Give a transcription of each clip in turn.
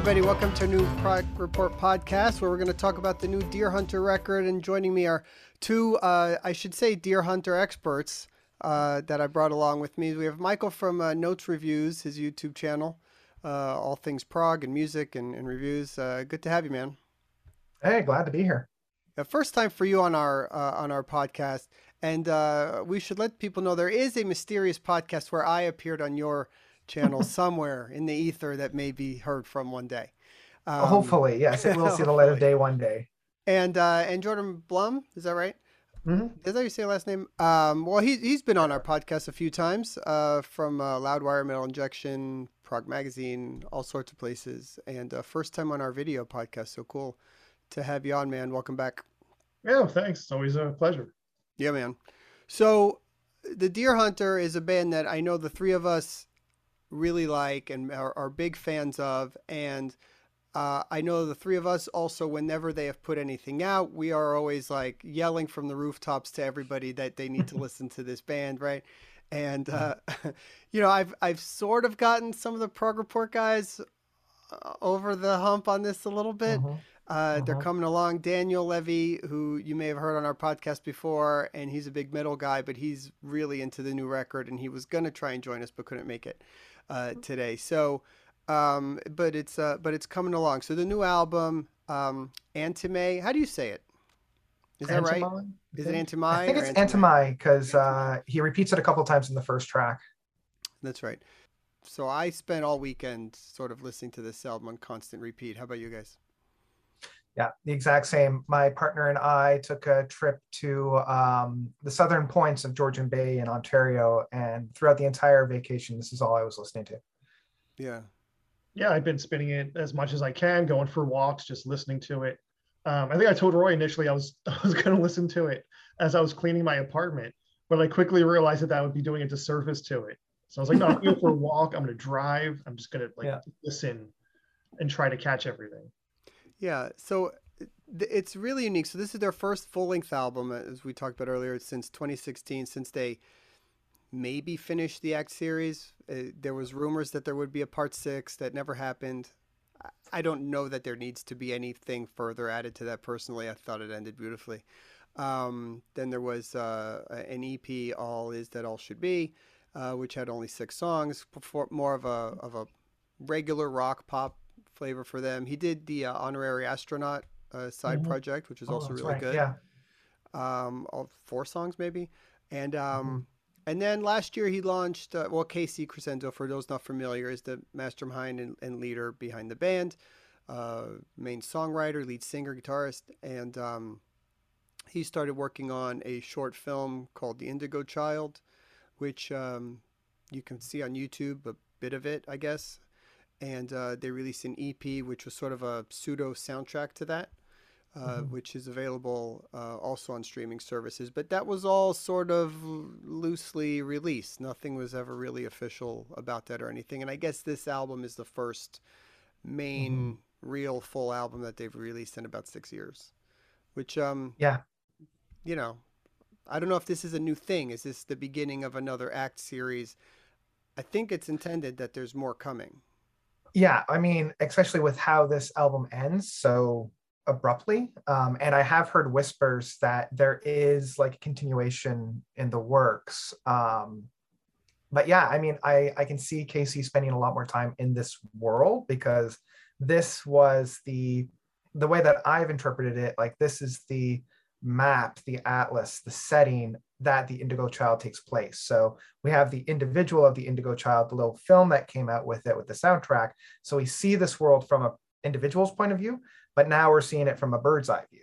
everybody. Welcome to a new Prog Report podcast where we're going to talk about the new Dear Hunter record. And joining me are two, uh, I should say, Dear Hunter experts uh, that I brought along with me. We have Michael from uh, Notes Reviews, his YouTube channel, uh, all things prog and music and, and reviews. Uh, good to have you, man. Hey, glad to be here. The first time for you on our uh, on our podcast, and we should let people know there is a mysterious podcast where I appeared on your channel somewhere in the ether that may be heard from one day. Um, hopefully, yes, it will see the light of day one day. And uh, and Jordan Blum, is that right? Mm-hmm. Is that how you say last name? Um, well, he he's been on our podcast a few times, uh, from uh, Loudwire, Metal Injection, Prog Magazine, all sorts of places, and uh, first time on our video podcast. So cool to have you on, man. Welcome back. Yeah, thanks. It's always a pleasure. Yeah, man. So, the Dear Hunter is a band that I know the three of us really like and are, are big fans of. And uh, I know the three of us also, whenever they have put anything out, we are always like yelling from the rooftops to everybody that they need to listen to this band, right? And uh, you know, I've I've sort of gotten some of the prog report guys uh, over the hump on this a little bit. Mm-hmm. Uh, uh-huh. They're coming along. Daniel Levy, who you may have heard on our podcast before, and he's a big metal guy, but he's really into the new record, and he was going to try and join us, but couldn't make it uh, today. So, um, but it's uh, but it's coming along. So the new album, um, Antimai. How do you say it? Is that right? Is it Antimai? I think it's Antimai because uh, he repeats it a couple times in the first track. That's right. So I spent all weekend sort of listening to this album on constant repeat. How about you guys? Yeah, the exact same. My partner and I took a trip to um, the southern points of Georgian Bay in Ontario, and throughout the entire vacation, this is all I was listening to. Yeah. Yeah, I've been spinning it as much as I can, going for walks, just listening to it. Um, I think I told Roie initially I was I was going to listen to it as I was cleaning my apartment, but I quickly realized that that would be doing a disservice to it. So I was like, no, I'm going for a walk. I'm going to drive. I'm just going to like yeah. listen and try to catch everything. Yeah, so it's really unique. So this is their first full-length album, as we talked about earlier, since 2016. Since they maybe finished the Act series, uh, there was rumors that there would be a part six that never happened. I don't know that there needs to be anything further added to that. Personally, I thought it ended beautifully. Um, then there was uh, an EP, "All Is That All Should Be," uh, which had only six songs, more of a of a regular rock pop flavor for them. He did the uh, honorary astronaut uh, side mm-hmm. project, which is oh, also really right. good. Yeah. Um, four songs maybe, and um, mm-hmm. and then last year he launched. Uh, well, Casey Crescenzo for those not familiar, is the mastermind and, and leader behind the band, uh, main songwriter, lead singer, guitarist, and um, he started working on a short film called The Indigo Child, which um, you can see on YouTube a bit of it, I guess and uh, they released an EP, which was sort of a pseudo soundtrack to that, uh, mm-hmm. which is available uh, also on streaming services. But that was all sort of loosely released. Nothing was ever really official about that or anything. And I guess this album is the first main mm-hmm. real full album that they've released in about six years. Which, um, yeah, you know, I don't know if this is a new thing. Is this the beginning of another act series? I think it's intended that there's more coming yeah i mean especially with how this album ends so abruptly um, and i have heard whispers that there is like a continuation in the works um, but yeah i mean i i can see casey spending a lot more time in this world because this was the the way that i've interpreted it like this is the map, the atlas, the setting that the Indigo Child takes place. So we have the individual of the Indigo Child, the little film that came out with it with the soundtrack. So we see this world from an individual's point of view, but now we're seeing it from a bird's eye view.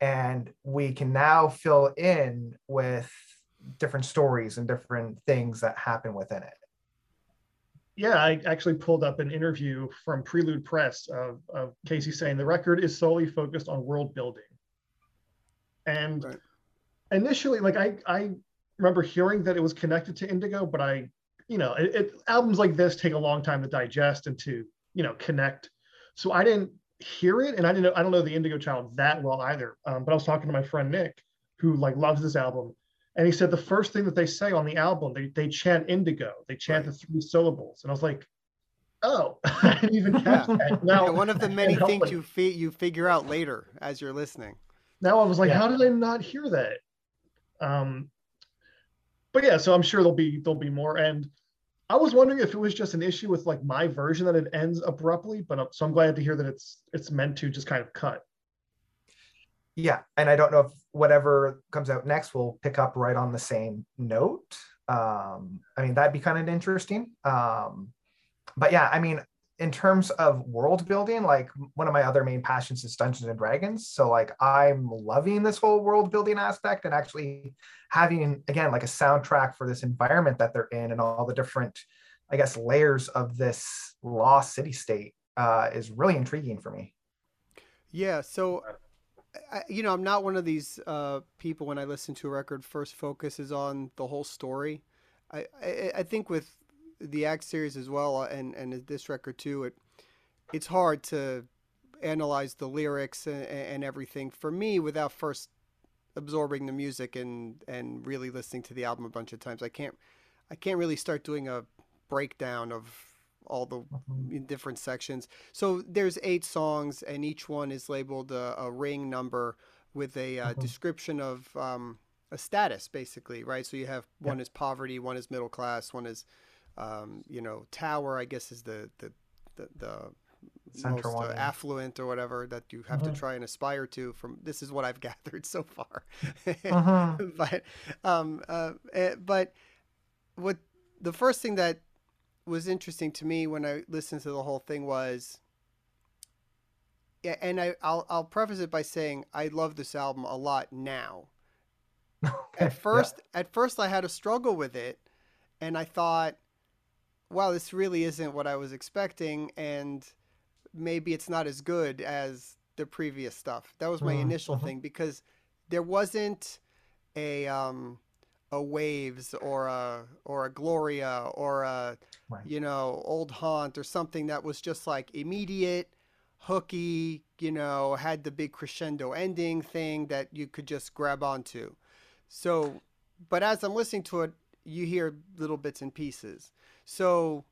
And we can now fill in with different stories and different things that happen within it. Yeah, I actually pulled up an interview from Prelude Press of, of Casey saying the record is solely focused on world building and right. initially, like I, I remember hearing that it was connected to Indigo, but I, you know, it, it, albums like this take a long time to digest and to, you know, connect. So I didn't hear it, and I didn't know, I don't know the Indigo Child that well either. Um, but I was talking to my friend Nick, who like loves this album, and he said the first thing that they say on the album, they they chant Indigo, they chant right. the three syllables, and I was like, oh, I didn't even catch Yeah. that. Now, Yeah, one of the many things you fi- you figure out later as you're listening. now I was like, Yeah. how did I not hear that? Um, but yeah, so I'm sure there'll be there'll be more. And I was wondering if it was just an issue with like my version that it ends abruptly. But uh, so I'm glad to hear that it's it's meant to just kind of cut. Yeah, and I don't know if whatever comes out next will pick up right on the same note. Um, I mean, that'd be kind of interesting. Um, but yeah, I mean, in terms of world building, like one of my other main passions is Dungeons and Dragons. So like I'm loving this whole world building aspect and actually having again like a soundtrack for this environment that they're in and all the different, I guess, layers of this lost city state uh, is really intriguing for me. Yeah, so I, you know, I'm not one of these uh, people when I listen to a record. First focus is on the whole story. I, I, I think with the Act series as well, uh, and and this record too, it it's hard to analyze the lyrics and, and everything for me without first absorbing the music and and really listening to the album a bunch of times. I can't I can't really start doing a breakdown of all the in different sections. So there's eight songs, and each one is labeled a, a ring number with a uh, Mhm. description of um, a status, basically, right? So you have Yeah. one is poverty, one is middle class, one is, um, you know, tower. I guess is the the the, the most uh, affluent or whatever that you have to try and aspire to. From this is what I've gathered so far. Mhm. but um, uh, eh, but what the first thing that was interesting to me when I listened to the whole thing was yeah, and I I'll I'll preface it by saying I love this album a lot now. Okay, At first, at first I had a struggle with it, and I thought, wow, this really isn't what I was expecting, and maybe it's not as good as the previous stuff. That was my Mm, initial mhm. thing because there wasn't a um a waves or a or a gloria or a Right. you know old haunt or something that was just like immediate hooky you know had the big crescendo ending thing that you could just grab onto so but as i'm listening to it you hear little bits and pieces. So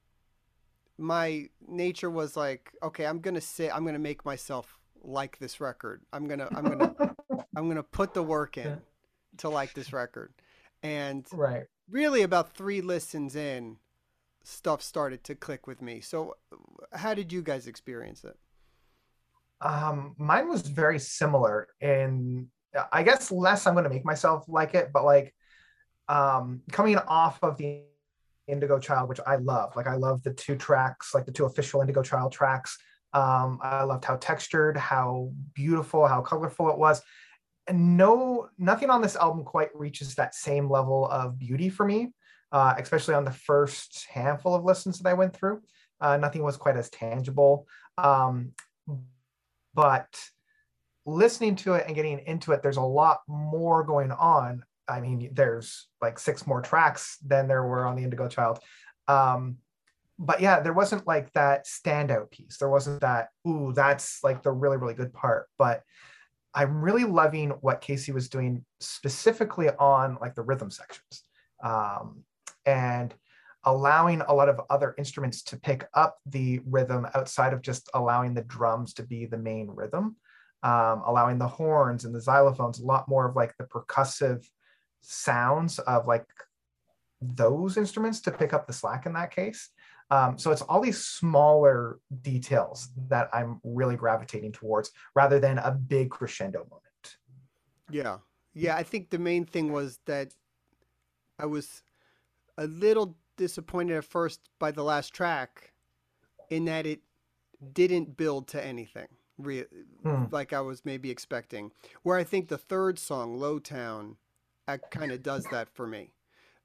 my nature was like okay i'm gonna sit i'm gonna make myself like this record. I'm gonna i'm gonna i'm gonna put the work in Yeah. to like this record. And right. really about three listens in stuff started to click with me. So how did you guys experience it? Um, mine was very similar in I guess less I'm gonna make myself like it, but like um coming off of the Indigo Child, which I love. Like I love the two tracks, like the two official Indigo Child tracks. Um, I loved how textured, how beautiful, how colorful it was. And no, nothing on this album quite reaches that same level of beauty for me, uh, especially on the first handful of listens that I went through. Uh, nothing was quite as tangible. Um, but listening to it and getting into it, there's a lot more going on. I mean, there's like six more tracks than there were on the Indigo Child. Um, but yeah, there wasn't like that standout piece. There wasn't that, ooh, that's like the really, really good part. But I'm really loving what Casey was doing specifically on like the rhythm sections. Um, and allowing a lot of other instruments to pick up the rhythm outside of just allowing the drums to be the main rhythm, um, allowing the horns and the xylophones a lot more of like the percussive sounds of like those instruments to pick up the slack in that case. Um, so it's all these smaller details that I'm really gravitating towards rather than a big crescendo moment. Yeah. Yeah, I think the main thing was that I was a little disappointed at first by the last track in that it didn't build to anything re- Hmm. like I was maybe expecting. Where I think the third song, Lowtown, kind of does that for me.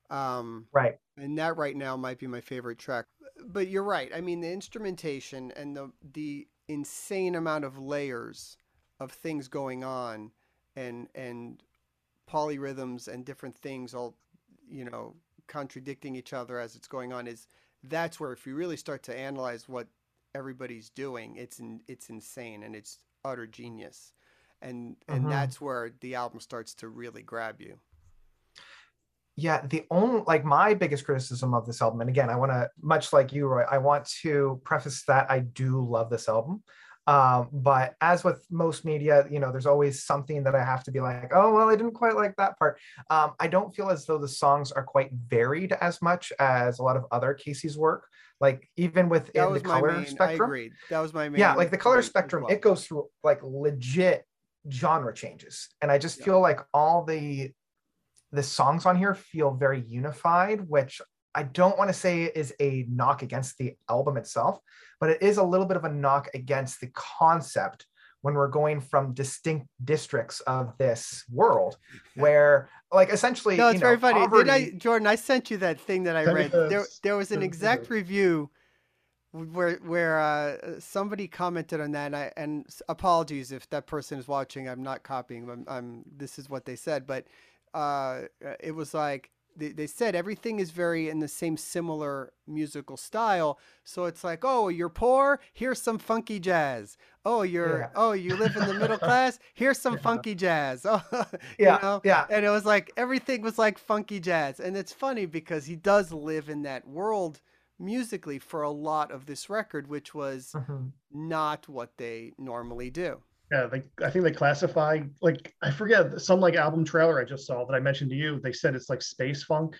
Um, Right. and that right now might be my favorite track. But you're right. I mean, the instrumentation and the the insane amount of layers of things going on, and and polyrhythms and different things all, you know, contradicting each other as it's going on is that's where if you really start to analyze what everybody's doing, it's in, it's insane and it's utter genius, and and Mhm. that's where the album starts to really grab you. Yeah, the only like my biggest criticism of this album, and again, I want to much like you, Roie, I want to preface that I do love this album. Um, but as with most media, you know, there's always something that I have to be like, oh, well, I didn't quite like that part. Um, I don't feel as though the songs are quite varied as much as a lot of other Casey's work. Like even within the color main, spectrum. That was my main. Yeah, like the color spectrum, well. it goes through like legit genre changes. And I just yeah. feel like all the the songs on here feel very unified, which I don't want to say is a knock against the album itself, but it is a little bit of a knock against the concept when we're going from distinct districts of this world where like essentially no it's very know, funny. Poverty... I, jordan i sent you that thing that i read. there, there was an exact review where where uh, somebody commented on that and, I, and apologies if that person is watching. I'm not copying I'm, I'm this is what they said but uh, it was like they, they said everything is very in the same similar musical style. So it's like, oh, you're poor. Here's some funky jazz. Oh, you're yeah. oh, you live in the middle class. Here's some yeah. funky jazz. Oh, yeah, you know? yeah. And it was like everything was like funky jazz, and it's funny because he does live in that world musically for a lot of this record, which was mm-hmm. not what they normally do. Yeah, they, I think they classify like I forget some like album trailer I just saw that I mentioned to you. They said it's like space funk,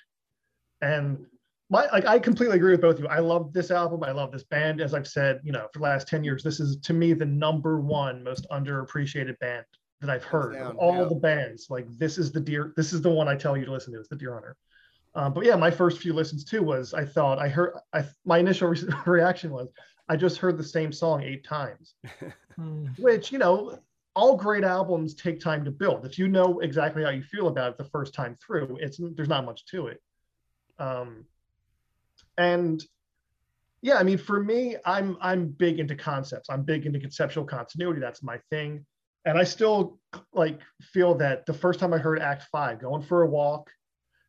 and my like I completely agree with both of you. I love this album. I love this band. As I've said, you know, for the last ten years, this is to me the number one most underappreciated band that I've heard down, of all yeah. the bands. Like this is the Dear. This is the one I tell you to listen to. It's the Dear Hunter. Um, but yeah, my first few listens too was I thought I heard. I my initial re- reaction was I just heard the same song eight times, hmm. which, you know, all great albums take time to build. If you know exactly how you feel about it the first time through, it's there's not much to it. Um, and yeah, I mean, for me, I'm I'm big into concepts. I'm big into conceptual continuity. That's my thing. And I still like feel that the first time I heard Act Five, going for a walk,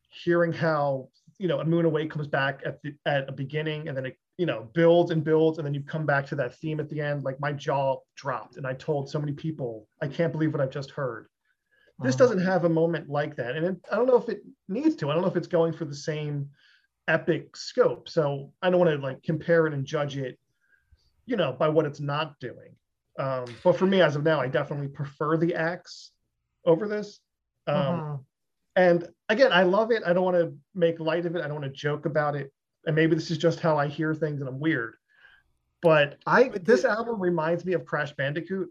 hearing how you know a moon away comes back at the at a beginning and then it you know builds and builds and then you come back to that theme at the end like my jaw dropped and i told so many people i can't believe what i've just heard. This uh-huh. doesn't have a moment like that and it, i don't know if it needs to. I don't know if it's going for the same epic scope. So i don't want to like compare it and judge it you know by what it's not doing. Um, but for me as of now i definitely prefer the acts over this. Um, uh-huh. and again i love it. I don't want to make light of it. I don't want to joke about it and maybe this is just how I hear things and I'm weird. But I but this the, album reminds me of Crash Bandicoot.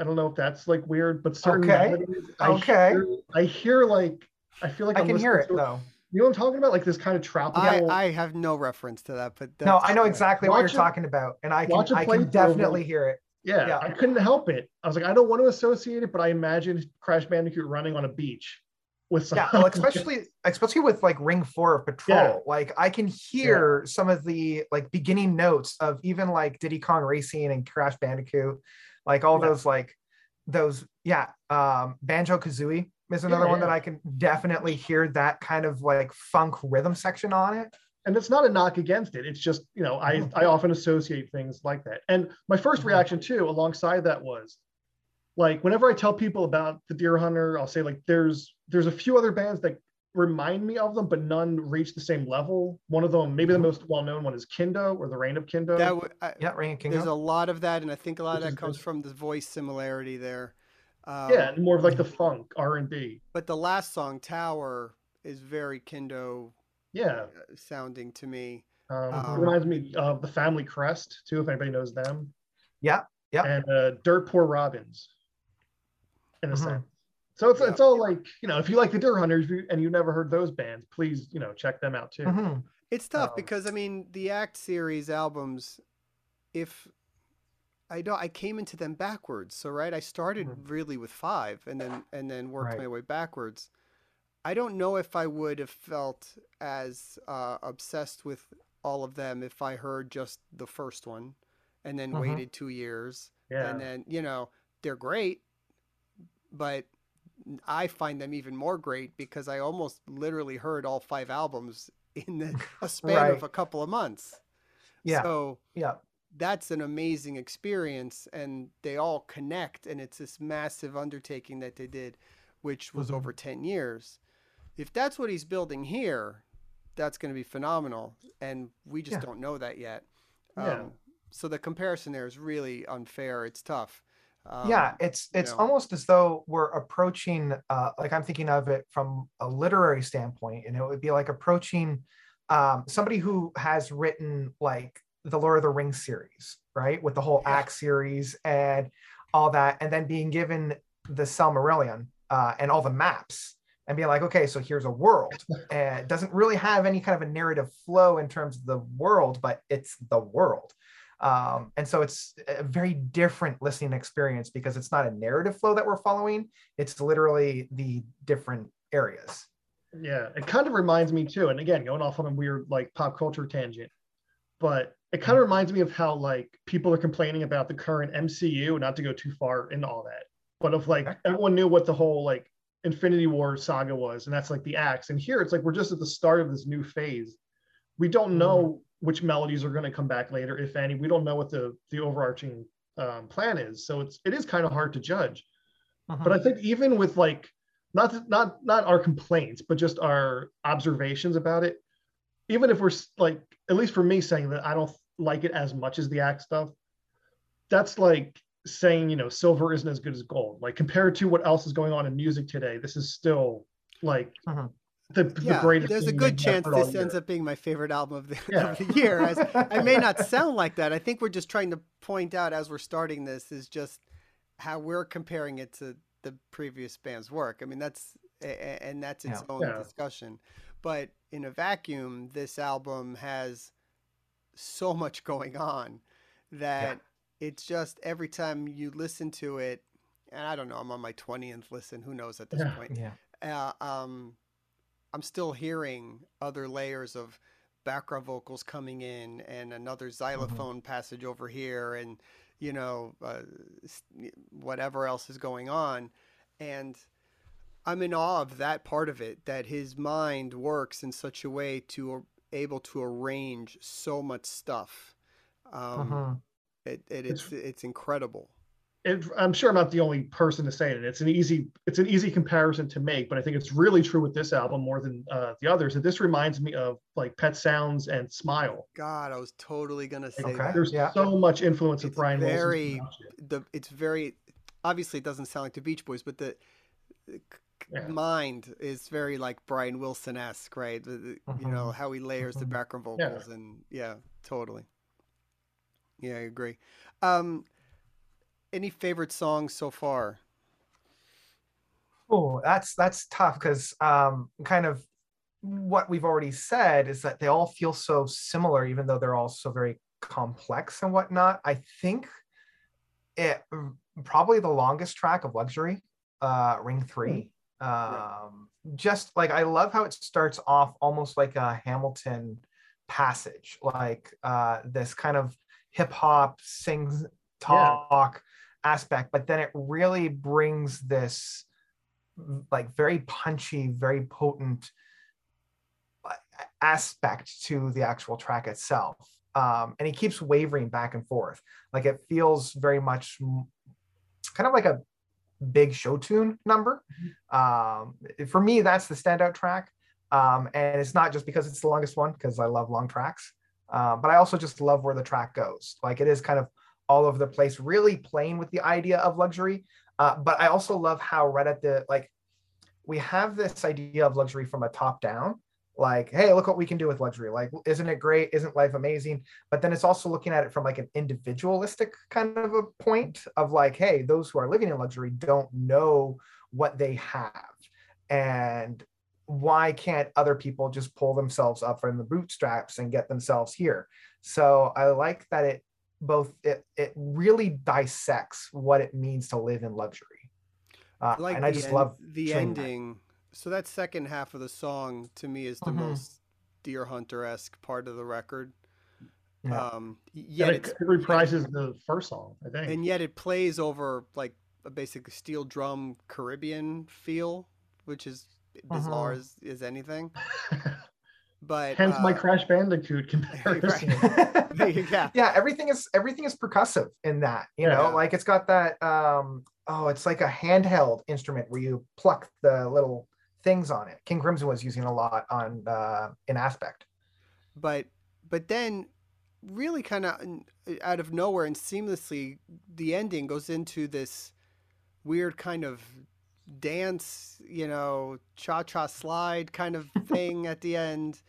I don't know if that's like weird, but certain okay. melodies, I okay. Hear, I hear like I feel like I I'm can hear it to, though. You know what I'm talking about? Like this kind of tropical. I, I have no reference to that, but no, I know exactly what you're it, talking about, and I can I can definitely hear it. Yeah, yeah, I couldn't help it. I was like, I don't want to associate it, but I imagine Crash Bandicoot running on a beach with some yeah well, especially especially with like ring four of patrol yeah. like i can hear yeah. some of the like beginning notes of even like diddy kong racing and crash bandicoot like all yeah. those like those yeah um banjo kazooie is another one that i can definitely hear that kind of like funk rhythm section on it and it's not a knock against it it's just you know i i often associate things like that and my first mm-hmm. reaction too alongside that was like whenever I tell people about the Dear Hunter, I'll say like there's there's a few other bands that remind me of them, but none reach the same level. One of them, maybe the mm-hmm. most well-known one, is Kindo or the Reign of Kindo. That w- I, yeah, Reign of Kindo. There's a lot of that, and I think a lot Which of that comes good. from the voice similarity there. Um, yeah, and more of like the funk R and B. But the last song, Tower, is very Kindo. Yeah, uh, sounding to me. Um, um, reminds me of the Family Crest too, if anybody knows them. Yeah, yeah. And uh, Dirt Poor Robins in a mm-hmm. sense. So it's, yeah. it's all like, you know, if you like the Dear Hunters and you never heard those bands, please, you know, check them out too. Mm-hmm. It's tough um, because I mean, the Act series albums, if I don't, I came into them backwards. So, right, I started mm-hmm. really with five and then, and then worked right. my way backwards. I don't know if I would have felt as uh, obsessed with all of them if I heard just the first one and then mm-hmm. waited two years. Yeah. And then, you know, they're great but I find them even more great because I almost literally heard all five albums in the, a span right. of a couple of months. Yeah. So yeah, that's an amazing experience, and they all connect, and it's this massive undertaking that they did, which was mm-hmm. over ten years. if that's what he's building here, that's going to be phenomenal. And we just Yeah. don't know that yet. Um, Yeah. So the comparison there is really unfair. It's tough. Um, yeah it's you it's know. almost as though we're approaching uh like i'm thinking of it from a literary standpoint and it would be like approaching um somebody who has written like the lord of the rings series right with the whole Yeah. act series and all that and then being given the Silmarillion uh and all the maps and being like okay so here's a world and it doesn't really have any kind of a narrative flow in terms of the world but it's the world um, and so it's a very different listening experience because it's not a narrative flow that we're following it's literally the different areas Yeah, it kind of reminds me too. And again, going off on a weird like pop culture tangent, but it kind of reminds me of how like people are complaining about the current MCU. Not to go too far into all that, but of like everyone knew what the whole like Infinity War saga was, and that's like the acts. And here it's like we're just at the start of this new phase. We don't know which melodies are going to come back later, if any. We don't know what the the overarching um, plan is, so it's it is kind of hard to judge but I think even with like not not not our complaints, but just our observations about it, even if we're like at least for me saying that I don't like it as much as the act stuff, that's like saying you know silver isn't as good as gold. Like compared to what else is going on in music today, this is still like Mhm. The, the Yeah, greatest. there's a good chance this year. ends up being my favorite album of the, Yeah. of the year. As I may not sound like that. I think we're just trying to point out as we're starting this is just how we're comparing it to the previous band's work. I mean, that's and that's its Yeah. own discussion. But in a vacuum, this album has so much going on that it's just every time you listen to it, and I don't know, I'm on my 20th listen, who knows at this point yeah uh, um, I'm still hearing other layers of background vocals coming in and another xylophone passage over here and you know uh, whatever else is going on. And i'm in awe of that part of it that his mind works in such a way to a- able to arrange so much stuff. Um, Mhm. it, it, it's it's incredible it, I'm sure I'm not the only person to say it. It's an easy it's an easy comparison to make, but I think it's really true with this album more than uh, the others. And this reminds me of like Pet Sounds and Smile. god i was totally gonna say Okay. that There's Yeah. so much influence of It's Brian very- Wilson's production. the it's very obviously it doesn't sound like the Beach Boys, but the, the Yeah. mind is very like Brian Wilson esque, right? The, the- You know how he layers the Mhm. background Mm-hmm. Yeah. vocals, and yeah, totally. Yeah, I agree. Um, any favorite songs so far? Oh, that's that's tough because um, kind of what we've already said is that they all feel so similar, even though they're all so very complex and whatnot. I think it probably the longest track of Luxury, uh, Ring Three. Um, just like I love how it starts off almost like a Hamilton passage, like uh, this kind of hip hop sings talk aspect, but then it really brings this like very punchy, very potent uh, aspect to the actual track itself. Um, and he keeps wavering back and forth. Like it feels very much kind of like a big show tune number. Um, for me, that's the standout track. Um, and it's not just because it's the longest one, because I love long tracks, uh, but I also just love where the track goes. Like it is kind of all over the place, really playing with the idea of luxury. Uh, but I also love how right at the like we have this idea of luxury from a top down, like, hey, look what we can do with luxury. Like, isn't it great? Isn't life amazing? But then it's also looking at it from like an individualistic kind of a point of like, hey, those who are living in luxury don't know what they have. And why can't other people just pull themselves up from the bootstraps and get themselves here? So I like that it both it it really dissects what it means to live in luxury. Uh, I like and I just en- love the showing that. ending. So that second half of the song to me is the Mhm. most Dear Hunter esque part of the record. Yeah. Um, y- Yeah, yet it, it's it reprises the first song, I think. and yet it plays over like a basic steel drum Caribbean feel, which is bizarre Mhm. as, as anything. But Hence my uh, Crash Bandicoot comparison. yeah, yeah everything is everything is percussive in that you Yeah. know like it's got that um oh it's like a handheld instrument where you pluck the little things on it. King Crimson was using a lot on uh, in aspect. But but then really kind of out of nowhere and seamlessly the ending goes into this weird kind of dance, you know, cha-cha slide kind of thing at the end,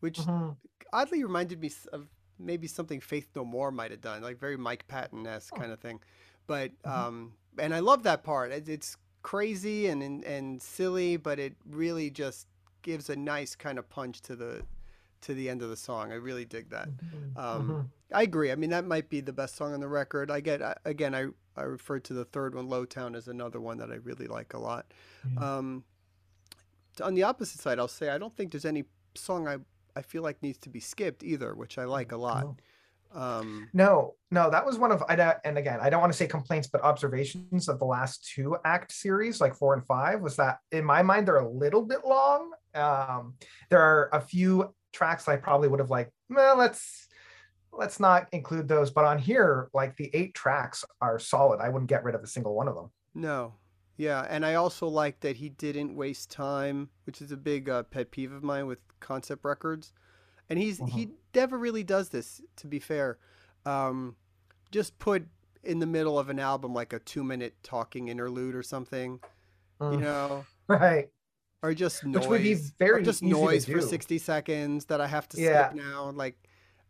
which mm-hmm. oddly reminded me of maybe something Faith No More might have done, like very Mike Patton-esque oh. kind of thing. But mm-hmm. um and I love that part. It's crazy and, and and silly, but it really just gives a nice kind of punch to the to the end of the song. I really dig that. Mm-hmm. Um, mm-hmm. I agree. I mean, that might be the best song on the record. I get again. I I referred to the third one, Lowtown, as another one that I really like a lot. Mm-hmm. Um, on the opposite side, I'll say I don't think there's any song I I feel like needs to be skipped either, which I like a lot. Oh. Um, no, no, that was one of I and again I don't want to say complaints, but observations of the last two act series, like four and five, was that in my mind they're a little bit long. Um, there are a few tracks I probably would have like, well, let's let's not include those. But on here, like the eight tracks are solid. I wouldn't get rid of a single one of them. No. Yeah, and I also like that he didn't waste time, which is a big uh, pet peeve of mine with concept records. And he's he mm-hmm. never really does this. To be fair, um, just put in the middle of an album like a two minute talking interlude or something. Mm. You know, right? or just noise. Which would be very just noise for sixty seconds that I have to yeah. skip now. Like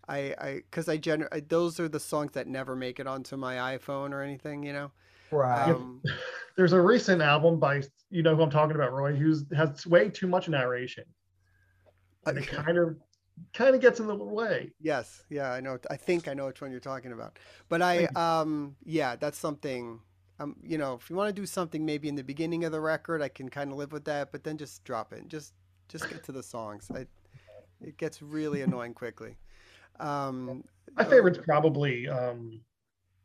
I, I, because I gener, those are the songs that never make it onto my iPhone or anything. You know. Right. Um, There's a recent album by you know who I'm talking about, Roie, who's has way too much narration. And it kind of kind of gets in the way. Yes, yeah, I know. I think I know which one you're talking about. But I, um, yeah, that's something um, you know, if you want to do something maybe in the beginning of the record, I can kind of live with that. But then just drop it. Just just get to the songs. I, it gets really annoying quickly. Um, My favorite's probably um,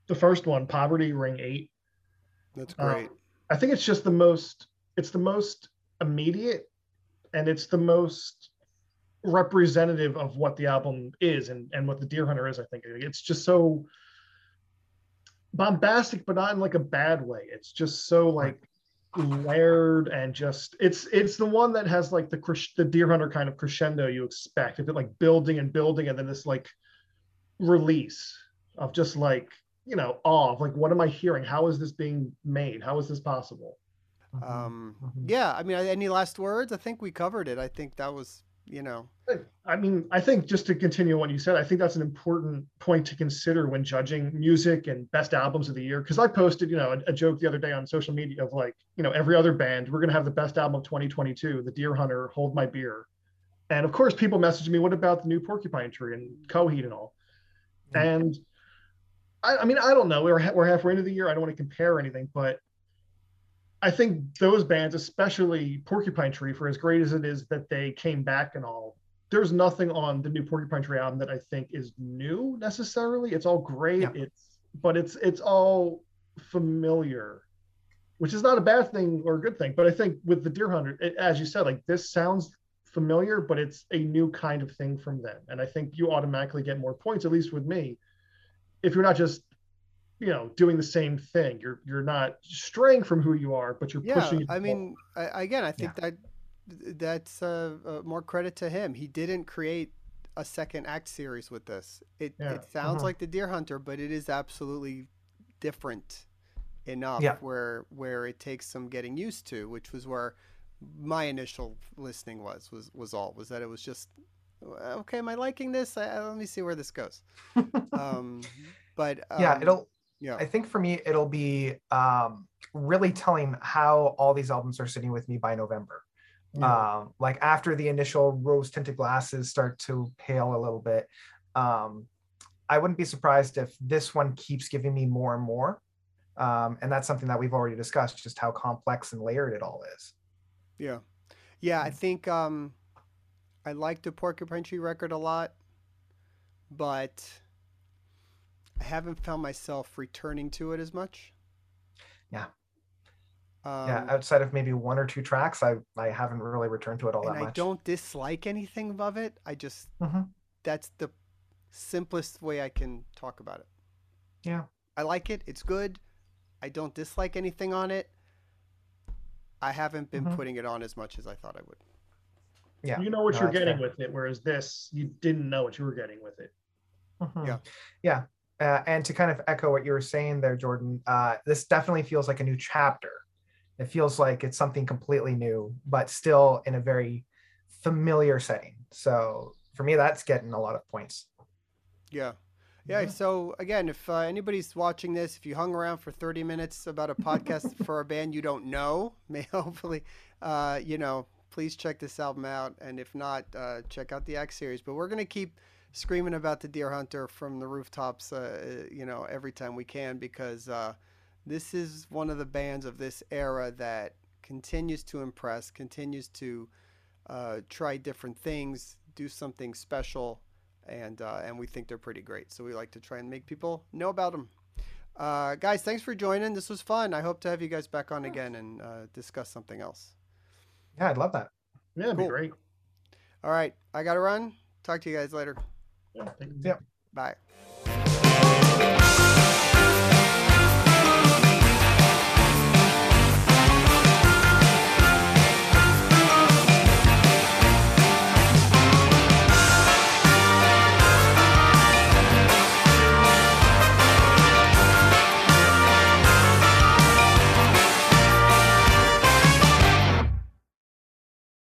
the first one, "Poverty Ring 8. That's great. Um, I think it's just the most. It's the most immediate, and it's the most representative of what the album is and and what the Dear Hunter is. I think. It's just so bombastic, but not in like a bad way. It's just so like layered and just it's it's the one that has like the the dear hunter kind of crescendo you expect. If it like building and building and then this like release of just like you know awe of like what am i hearing? How is this being made? How is this possible? Um mm-hmm. yeah i mean any last words? I think we covered it. I think that was you know. I mean i think just to continue what you said i think that's an important point to consider when judging music and best albums of the year. Because i posted you know a, a, joke the other day on social media of like you know every other band we're going to have the best album of 2022 the dear hunter hold my beer. And of course people messaged me what about the new porcupine tree and coheed and all? Mm-hmm. and I, I mean i don't know. We're, we're halfway into the year. I don't want to compare anything but I think those bands, especially Porcupine Tree, for as great as it is that they came back and all, there's nothing on the new Porcupine Tree album that I think is new necessarily. It's all great. Yeah. It's but it's it's all familiar, which is not a bad thing or a good thing. But I think with the Dear Hunter, it, as you said, like this sounds familiar, but it's a new kind of thing from them. And I think you automatically get more points, at least with me, if you're not just you know doing the same thing you're you're not straying from who you are but you're yeah, pushing i mean I, again i think yeah. that that's uh, uh, more credit to him he didn't create a second act series with this it, yeah. it sounds uh-huh. like the dear hunter but it is absolutely different enough yeah. where where it takes some getting used to which was where my initial listening was was was all was that it was just okay am i liking this I, let me see where this goes um but um, yeah it'll yeah. I think for me it'll be um, really telling how all these albums are sitting with me by november. Yeah. um, like after the initial rose tinted glasses start to pale a little bit um, i wouldn't be surprised if this one keeps giving me more and more. Um, and that's something that we've already discussed just how complex and layered it all is. Yeah. Yeah i mm. think um, i like the porcupine tree record a lot but I haven't found myself returning to it as much. Yeah. Um, yeah, outside of maybe one or two tracks, I I haven't really returned to it all that much. I don't dislike anything of it. I just mm-hmm. that's the simplest way I can talk about it. Yeah. I like it. It's good. I don't dislike anything on it. I haven't been Mhm. putting it on as much as I thought I would. Yeah. You know what no, you're getting fair. with it, whereas this, you didn't know what you were getting with it. Mhm. Yeah. Yeah. Uh, and to kind of echo what you were saying there, Jordan, uh, this definitely feels like a new chapter. It feels like it's something completely new, but still in a very familiar setting. So for me, that's getting a lot of points. Yeah. Yeah. Yeah. So again, if uh, anybody's watching this, if you hung around for 30 minutes about a podcast for a band you don't know, may hopefully, uh, you know, please check this album out. And if not, uh, check out the X series. But we're going to keep screaming about the Dear Hunter from the rooftops, uh, you know, every time we can because uh, this is one of the bands of this era that continues to impress, continues to uh, try different things, do something special and uh, and we think they're pretty great. So we like to try and make people know about them. Uh, guys, thanks for joining. This was fun. I hope to have you guys back on again and uh, discuss something else. Yeah, I'd love that. Yeah, it'd Cool. be great. All right, I gotta run. Talk to you guys later. Yeah. Yep. Bye.